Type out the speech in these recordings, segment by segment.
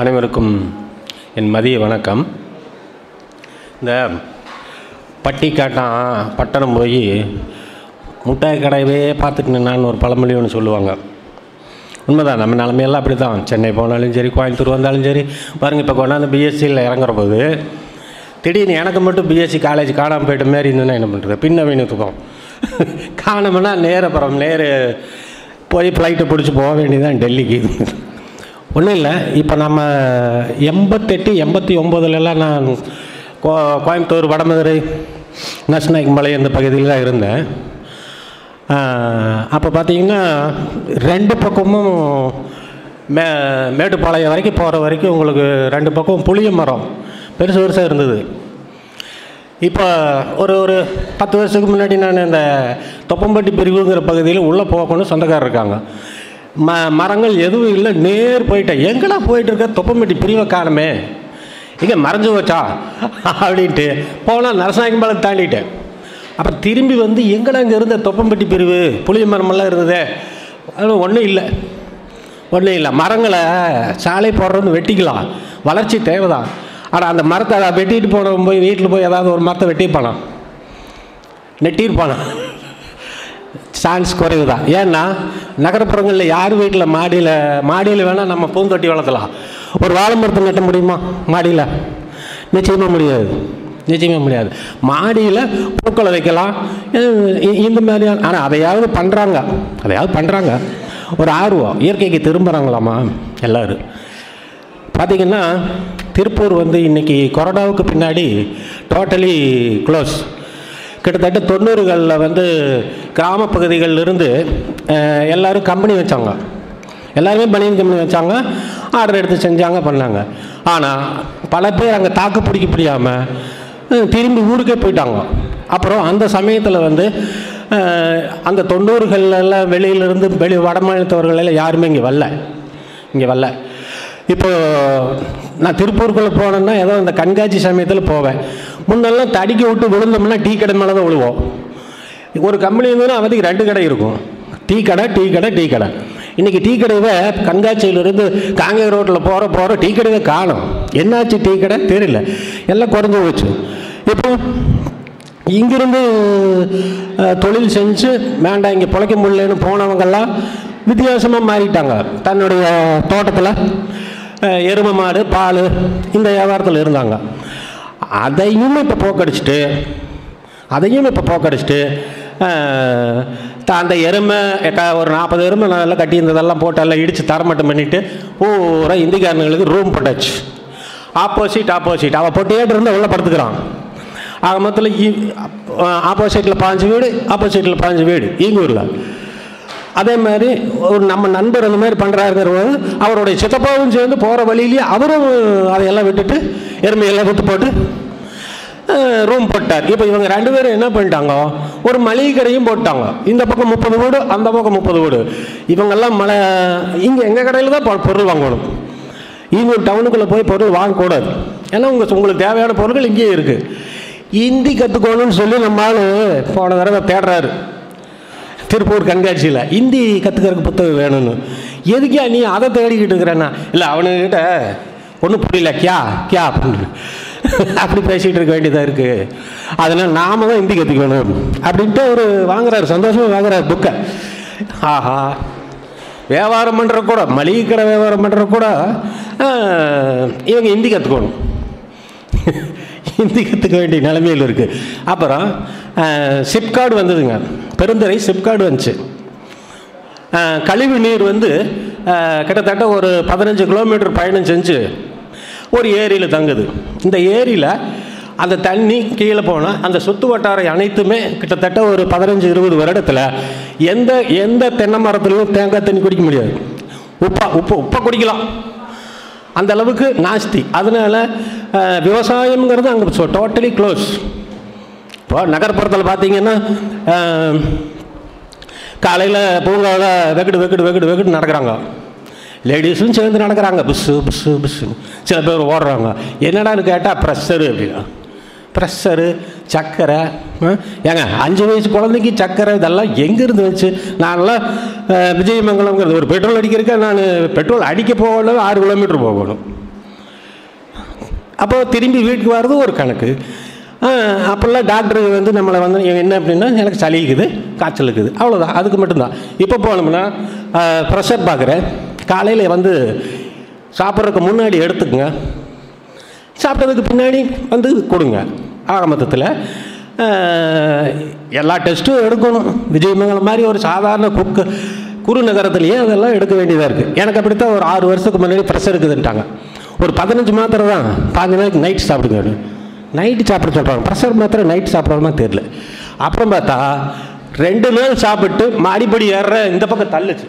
அனைவருக்கும் என் மதிய வணக்கம். இந்த பட்டிக்காட்டான் பட்டணம் போய் முட்டாய் கடையவே பார்த்துட்டு நின்னான்னு ஒரு பழமொழி ஒன்று சொல்லுவாங்க. உண்மைதான் நம்ம நிலமையெல்லாம் அப்படி தான் சென்னை போனாலும் சரி கோயம்புத்தூர் வந்தாலும் சரி பாருங்கள் இப்போ கொண்டாந்து பிஎஸ்சியில் இறங்குற போது திடீர்னு எனக்கு மட்டும் பிஎஸ்சி காலேஜ் காணாமல் போயிட்ட மாதிரி இருந்ததுன்னா என்ன பண்ணுறது பின்ன வேணுத்துக்கும் காணோம்னா நேர அப்புறம் நேரு போய் ஃப்ளைட்டை பிடிச்சி போக வேண்டியதான் டெல்லிக்கு. ஒன்றும் இல்லை. இப்போ நம்ம எண்பத்தெட்டு எண்பத்தி ஒம்போதுலலாம் நான் கோ கோயம்புத்தூர் வடமதுரை நசுநாயக்கம்பாளையம் இந்த பகுதியில் தான் இருந்தேன். அப்போ பார்த்தீங்கன்னா ரெண்டு பக்கமும் மே மேட்டுப்பாளையம் வரைக்கும் போகிற வரைக்கும் உங்களுக்கு ரெண்டு பக்கம் புளிய மரம். பெருசு பெருசாக இருந்தது. இப்போ ஒரு ஒரு பத்து வருஷத்துக்கு முன்னாடி நான் இந்த தொப்பம்பட்டி பிரிவுங்கிற பகுதியில் உள்ளே போகணும்னு சொந்தக்காரர் இருக்காங்க. ம மரங்கள் எதுவும் இல்லை நேர் போயிட்டேன். எங்கடா போயிட்டு இருக்க பிரிவை காணுமே இங்கே மறைஞ்சு வச்சா அப்படின்ட்டு போனால் நரசாயம்பாளையம் தாண்டிட்டேன். அப்புறம் திரும்பி வந்து எங்கடா இங்கே இருந்த தொப்பம்பட்டி பிரிவு? புளிய மரமெல்லாம் இருந்ததே. அது ஒன்றும் இல்லை. ஒன்றும் இல்லை. மரங்களை சாலை போடுறோன்னு வெட்டிக்கலாம். வளர்ச்சி தேவைதான். ஆனால் அந்த மரத்தை வெட்டிட்டு போனவன் போய் வீட்டில் போய் ஏதாவது ஒரு மரத்தை வெட்டியிருப்பானா? நெட்டியிருப்பானா? சான்ஸ் குறைவு தான் ஏன்னா நகரப்புறங்களில் யார் வீட்டில் மாடியில் மாடியில் வேணால் நம்ம பூந்தொட்டி வளர்த்தலாம். ஒரு வாழை மரத்தை நட்ட முடியுமா? மாடியில். நிச்சயமாக முடியாது. நிச்சயமாக முடியாது. மாடியில் பூக்களை வைக்கலாம். இ- இந்த மாதிரியான ஆனால் அதையாவது பண்ணுறாங்க அதையாவது பண்ணுறாங்க ஒரு ஆர்வம். இயற்கைக்கு திரும்புகிறாங்களாமா எல்லோரும். பார்த்தீங்கன்னா திருப்பூர் வந்து இன்றைக்கி கொரோனாவுக்கு பின்னாடி டோட்டலி க்ளோஸ் கிட்டத்தட்ட தொண்ணூறுகளில் வந்து கிராம பகுதிகளில் இருந்து எல்லாரும் கம்பெனி வச்சாங்க. எல்லாருமே பனியன் கம்பெனி வச்சாங்க. ஆர்டர் எடுத்து செஞ்சாங்க பண்ணாங்க. ஆனால் பல பேர் அங்கே தாக்கு பிடிக்க முடியாமல் திரும்பி ஊருக்கே போயிட்டாங்க. அப்புறம் அந்த சமயத்தில் வந்து அந்த தொண்ணூறுகள்லாம் வெளியிலிருந்து வெளி வட மாநிலத்தவர்களெல்லாம் யாருமே இங்கே வரல. இங்கே வரல. இப்போது நான் திருப்பூருக்குள்ளே போனேன்னா ஏதோ இந்த கண்காட்சி சமயத்தில் போவேன். முன்னெல்லாம் தடிக்க விட்டு விழுந்தோம்னா டீ கடை மேலே தான் விழுவோம். ஒரு கம்பெனி இருந்ததுன்னா அவதிக்கு ரெண்டு கடை இருக்கும். டீ கடை டீ கடை டீ கடை. இன்றைக்கி டீ கடையை கண்காட்சியிலிருந்து காங்கேய ரோட்டில் போகிற போகிற டீ கடையை காணும். என்னாச்சு டீ கடை? தெரியல. எல்லாம் குறைஞ்சி போச்சு. இப்போ இங்கிருந்து தொழில் செஞ்சு வேண்டாம் இங்கே பிழைக்க முடியலன்னு போனவங்கெல்லாம் வித்தியாசமாக மாறிட்டாங்க. தன்னுடைய தோட்டத்தில் எருமை மாடு பால் இந்த வியாபாரத்தில் இருந்தாங்க. அதையும் இப்போ போக்கடிச்சிட்டு அதையும் இப்போ போக்கடிச்சிட்டு அந்த எருமை எட்டா ஒரு நாற்பது எருமை நல்லா கட்டியிருந்ததெல்லாம் போட்டு எல்லாம் இடித்து தரமட்டம் பண்ணிவிட்டு பூரா இந்திக்காரனுங்களுக்கு ரூம் போட்டாச்சு. ஆப்போசிட் ஆப்போசிட் அவள் பொட்டியாட்டு இருந்தால் உள்ளே படுத்துக்கிறான். ஆக மொத்தத்தில் ஆப்போசிட்டில் பாஞ்சு வீடு ஆப்போசிட்டில் பாஞ்சு வீடு. ஈங்கூரில் அதே மாதிரி ஒரு நம்ம நண்பர் அந்த மாதிரி பண்ணுறாருங்கிற போது அவருடைய சித்தப்பாவும் சேர்ந்து போகிற வழியிலேயே அவரும் அதையெல்லாம் விட்டுட்டு எருமையெல்லாம் விட்டு போட்டு ரூம் போட்டார். இப்போ இவங்க ரெண்டு பேரும் என்ன பண்ணிட்டாங்க? ஒரு மளிகை கடையும் போட்டாங்க. இந்த பக்கம் முப்பது வீடு அந்த பக்கம் முப்பது வீடு. இவங்கெல்லாம் மலை இங்கே எங்கள் கடையில் தான் பொருள் வாங்கணும். இவங்க டவுனுக்குள்ளே போய் பொருள் வாங்கக்கூடாது. ஏன்னா உங்கள் உங்களுக்கு தேவையான பொருட்கள் இங்கேயே இருக்குது ஹிந்தி கற்றுக்கணும்னு சொல்லி நம்ம ஆள் போன தடவை தேடுறாரு. திருப்பூர் கண்காட்சியில். ஹிந்தி கற்றுக்கிறதுக்கு புத்தகம் வேணும்னு. எதுக்கே நீ அதை தேடிக்கிட்டு இருக்கிறேன்னா? இல்லை அவனுக்கிட்ட ஒன்றும் புரியல கியா கியா அப்படின்னு. அப்படி பேசிகிட்டு இருக்க வேண்டியதாக இருக்குது அதனால் நாம தான் ஹிந்தி கற்றுக்கணும் அப்படின்ட்டு அவர் வாங்குறாரு சந்தோஷமாக வாங்குறாரு புக்கை. ஆஹா. வியாபாரம் பண்ணுற கூட மளிகை கடை வியாபாரம் பண்ணுற கூட இவங்க ஹிந்தி கற்றுக்கணும் ஹிந்தி கற்றுக்க வேண்டிய நிலைமையில் இருக்குது அப்புறம் சிப்கார்டு வந்ததுங்க. பெருந்துறை சிப்கார்டு வந்துச்சு. கழிவு நீர் வந்து கிட்டத்தட்ட ஒரு பதினஞ்சு கிலோமீட்டர் பயணம் செஞ்சு ஒரு ஏரியில் தங்குது. இந்த ஏரியில் அந்த தண்ணி கீழே போனால் அந்த சுற்று வட்டாரம் அனைத்துமே கிட்டத்தட்ட ஒரு பதினஞ்சு இருபது வருடத்தில் எந்த எந்த தென்னை மரத்துலையும் தேங்காய் தண்ணி குடிக்க முடியாது. உப்பா உப்பு உப்பை குடிக்கலாம். அந்த அளவுக்கு நாஸ்தி. அதனால விவசாயம்ங்கிறது அங்கே டோட்டலி க்ளோஸ் இப்போ நகர்ப்புறத்தில் பார்த்தீங்கன்னா காலையில் பூங்காவில் வெகுடு வெகுடு வெகுடு வெகுடு நடக்கிறாங்க. லேடிஸும் சேர்ந்து நடக்கிறாங்க. புஸ்ஸு புஸ்ஸு புஸ்ஸு. சில பேர் ஓடுறாங்க. என்னடான்னு கேட்டால் ப்ரெஷரு அப்படின்னா. ப்ரெஷரு சக்கரை ஏங்க அஞ்சு வயசு குழந்தைக்கு சக்கரை இதெல்லாம் எங்கேருந்து வச்சு நான்லாம் விஜயமங்கலம்ங்கிறது ஒரு பெட்ரோல் அடிக்கிறதுக்கு நான் பெட்ரோல் அடிக்க போகணும் ஆறு கிலோமீட்டர் போகணும். அப்போ திரும்பி வீட்டுக்கு வர்றது ஒரு கணக்கு. அப்போல்லாம் டாக்டர் வந்து நம்மளை வந்து என்ன அப்படின்னா எனக்கு சளி இருக்குது காய்ச்சல் இருக்குது. அவ்வளோதான் அதுக்கு மட்டும்தான். இப்போ போனோம்னா ப்ரெஷர் பார்க்குறேன். காலையில் வந்து சாப்பிட்றதுக்கு முன்னாடி எடுத்துக்கங்க. சாப்பிட்டதுக்கு பின்னாடி வந்து கொடுங்க. ஆக மொத்தத்தில் எல்லா டெஸ்ட்டும் எடுக்கணும். விஜயமங்கலம் மாதிரி ஒரு சாதாரண குக்கு குறுநகரத்துலேயே அதெல்லாம் எடுக்க வேண்டியதாக இருக்குது எனக்கு அப்படித்தான் ஒரு ஆறு வருஷத்துக்கு முன்னாடி ப்ரெஷர் இருக்குதுன்ட்டாங்க. ஒரு பதினஞ்சு மாத்திரை தான். பாஞ்சு நாளைக்கு நைட் சாப்பிடுங்க நைட்டு சாப்பிட சொல்கிறாங்க ப்ரெஷர் மாத்திரை நைட் சாப்பிட்றோமா தெரியல. அப்புறம் பார்த்தா ரெண்டு நாள் சாப்பிட்டு மாடிப்படி ஏறுற இந்த பக்கம் தள்ளுச்சு.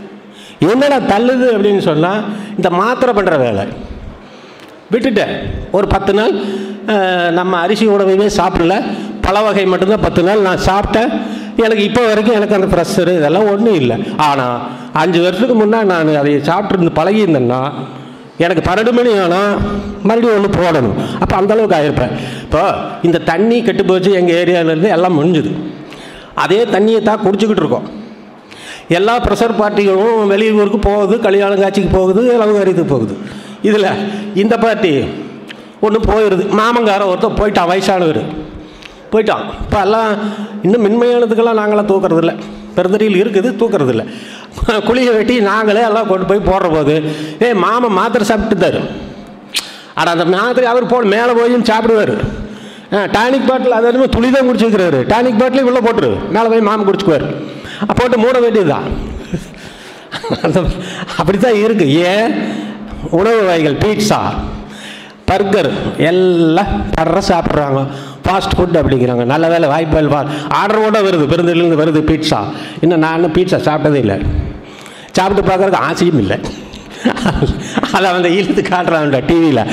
என்னடா தள்ளுது அப்படின்னு சொன்னால் இந்த மாத்திரை பண்ணுற வேலை. விட்டுட்டேன். ஒரு பத்து நாள் நம்ம அரிசி உணவையுமே சாப்பிடல. பல வகை மட்டும்தான் பத்து நாள் நான் சாப்பிட்டேன். எனக்கு இப்போ வரைக்கும் எனக்கு அந்த ப்ரெஷரு இதெல்லாம் ஒன்றும் இல்லை. ஆனால் அஞ்சு வருஷத்துக்கு முன்னால் நான் அதை சாப்பிட்ருந்து பழகியிருந்தேன்னா எனக்கு பன்னெண்டு மணி ஆனால் மறுபடியும் ஒன்று போடணும். அப்போ அந்தளவுக்கு ஆகிருப்பேன் இப்போ இந்த தண்ணி கெட்டு போச்சு எங்கள் ஏரியாவிலேருந்து எல்லாம் முடிஞ்சுது. அதே தண்ணியை தான் குடிச்சிக்கிட்டு இருக்கோம். எல்லா ப்ரெஷர் பார்ட்டிகளும் வெளியூருக்கு போகுது கல்யாணம் காட்சிக்கு போகுது லவகாரியத்துக்கு போகுது. இதில் இந்த பார்ட்டி ஒன்று போயிடுது மாமங்காரன் ஒருத்தர் போயிட்டான் வயசானவர். போயிட்டான். இப்போ எல்லாம் இன்னும் மென்மையானதுக்கெல்லாம் நாங்களாம் தூக்குறதில்ல. பெருந்தறியில் இருக்குது தூக்கறதில்ல. குழியை வெட்டி நாங்களே எல்லாம் கொண்டு போய் போடுற போது ஏ மாமன் மாத்திரை சாப்பிட்டு தரும் ஆனால் அந்த மாத்திரை அவர் போல் மேலே போயும் சாப்பிடுவார். டானிக் பாட்டில் அது என்னமோ துளி தான் குடிச்சிருக்கிறாரு. டானிக் பாட்டிலே உள்ளே போட்டுரு. மேலே போய் மாமன் குடிச்சுக்குவார். போட்டு மூட வேண்டியதுதான். அப்படி தான் இருக்குது ஏன்? உணவு வகைகள் பீட்சா பர்கர் எல்லாம் படுற சாப்பிட்றாங்க. ஃபாஸ்ட் ஃபுட் அப்படிங்கிறாங்க. நல்ல வேலை வாய்ப்புகள் வா ஆர்டரோட வருது. பெருந்திலிருந்து வருது பீட்சா இன்னும் நான் இன்னும் பீட்சா சாப்பிட்டதே இல்லை. சாப்பிட்டு பார்க்குறதுக்கு ஆசையும் இல்லை. அதை வந்து இழுத்து காட்டுறான்டா டிவியில்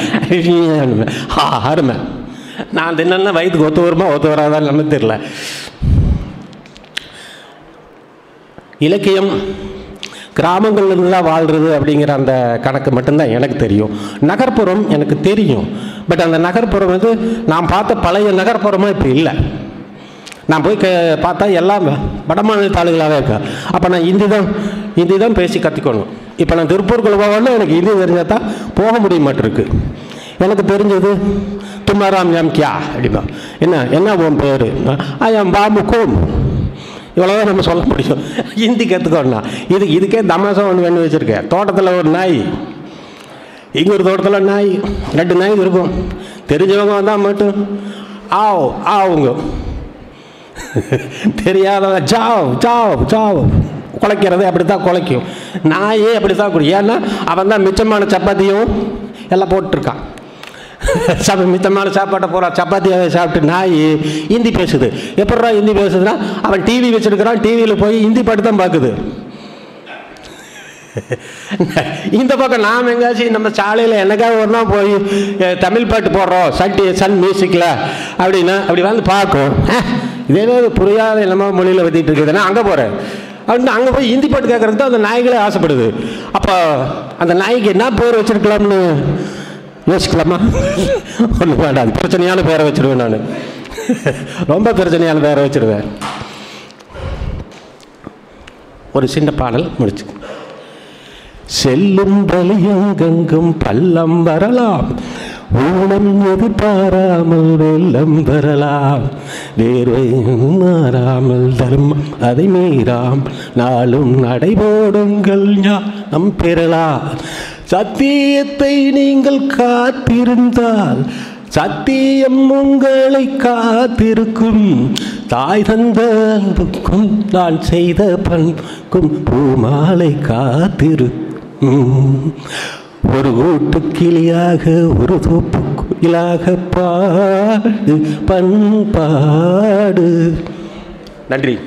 ஆ அருமை. நான் தின்னா வயிற்றுக்கு ஒத்து வருமா ஒத்து வராதான்னு நமக்கு தெரில இலக்கியம் கிராமங்கள்ல தான் வாழ்கிறது அப்படிங்கிற அந்த கணக்கு மட்டும்தான் எனக்கு தெரியும். நகர்ப்புறம் எனக்கு தெரியும். பட் அந்த நகர்ப்புறம் வந்து நான் பார்த்த பழைய நகர்ப்புறமாக இப்போ இல்லை. நான் போய் க பார்த்தா எல்லாம் வடமாநில ஆளுகளாகவே இருக்கு. அப்போ நான் ஹிந்தி தான் ஹிந்தி தான் பேசி கற்றுக்கணும் இப்போ நான் திருப்பூருக்குள்ள போகணும்னா எனக்கு ஹிந்தி தெரிஞ்சால் தான் போக முடிய மாட்டிருக்கு. எனக்கு தெரிஞ்சது குமாராம் யாம் கியா அப்படிமா என்ன என்ன உன் பேர்? ஐ ஆம் பாபு கோம் இவ்வளோதான் நம்ம சொல்ல முடியும். ஹிந்தி கற்றுக்கோண்ணா இது இதுக்கே தமாசம் ஒன்று வேணும் வச்சுருக்கேன் தோட்டத்தில் ஒரு நாய். இங்கே ஒரு தோட்டத்தில் நாய். ரெண்டு நாய் இருக்கும். தெரிஞ்சவங்க வந்தால் மட்டும் ஆவ் ஆவுங்க. தெரியாதவங்க ஜாவ் ஜாவ் ஜாவ். குலைக்கிறது அப்படி தான் குலைக்கும். நாயே அப்படி தான் குடி ஏன்னா அவன் தான் மிச்சமான சப்பாத்தியும் எல்லாம் போட்டிருக்கான். சாப்ப மித்தமான சாப்பாட்டை போகிறா சப்பாத்தியாவே சாப்பிட்டு நாய் ஹிந்தி பேசுது. எப்படா ஹிந்தி பேசுதுன்னா அவன் டிவி வச்சுருக்கிறான் டிவியில் போய் ஹிந்தி பாட்டு தான் பார்க்குது இந்த பக்கம் நாம் எங்கேயாச்சும் நம்ம சாலையில் என்னக்காக ஒரு நாள் போய் தமிழ் பாட்டு போடுறோம் சட்டி சன் மியூசிக்கில் அப்படின்னா அப்படி வந்து பார்க்கும். இதே புரியாத என்னமோ மொழியில் வத்திட்டு இருக்குதுன்னா அங்கே போகிறேன் அப்படின்னு அங்கே போய் ஹிந்தி பாட்டு கேட்குறது தான் அந்த நாய்களே ஆசைப்படுது. அப்போ அந்த நாய்க்கு என்ன பேர் வச்சிருக்கலாம்னு யோசிக்கலாமா? ஒன்றும் வேண்டாம். பிரச்சனையான பேரை வச்சுருவேன் நான். ரொம்ப பிரச்சனையான பேரை வச்சுருவேன். ஒரு சின்ன பாடல் முடிச்சு. செல்லும் வலியங்கெங்கும் பள்ளம் வரலாம். ஊனம் எதிர்பாராமல் வெள்ளம் வரலாம். வேர்வை மாறாமல் தர்மம் அதை மீறாம். நாளும் நடைபோடுங்கள் ஞானம் பெறலாம். சத்தியத்தை நீங்கள் காத்திருந்தால் சத்தியம் உங்களை காத்திருக்கும். தாய் தந்த அன்புக்கும் நான் செய்த பண்புக்கும் பூமாலை காத்திருக்கும். ஒரு ஓட்டு கிளியாக ஒரு தோப்பு குயிலாக பாடு பண்பாடு. நன்றி.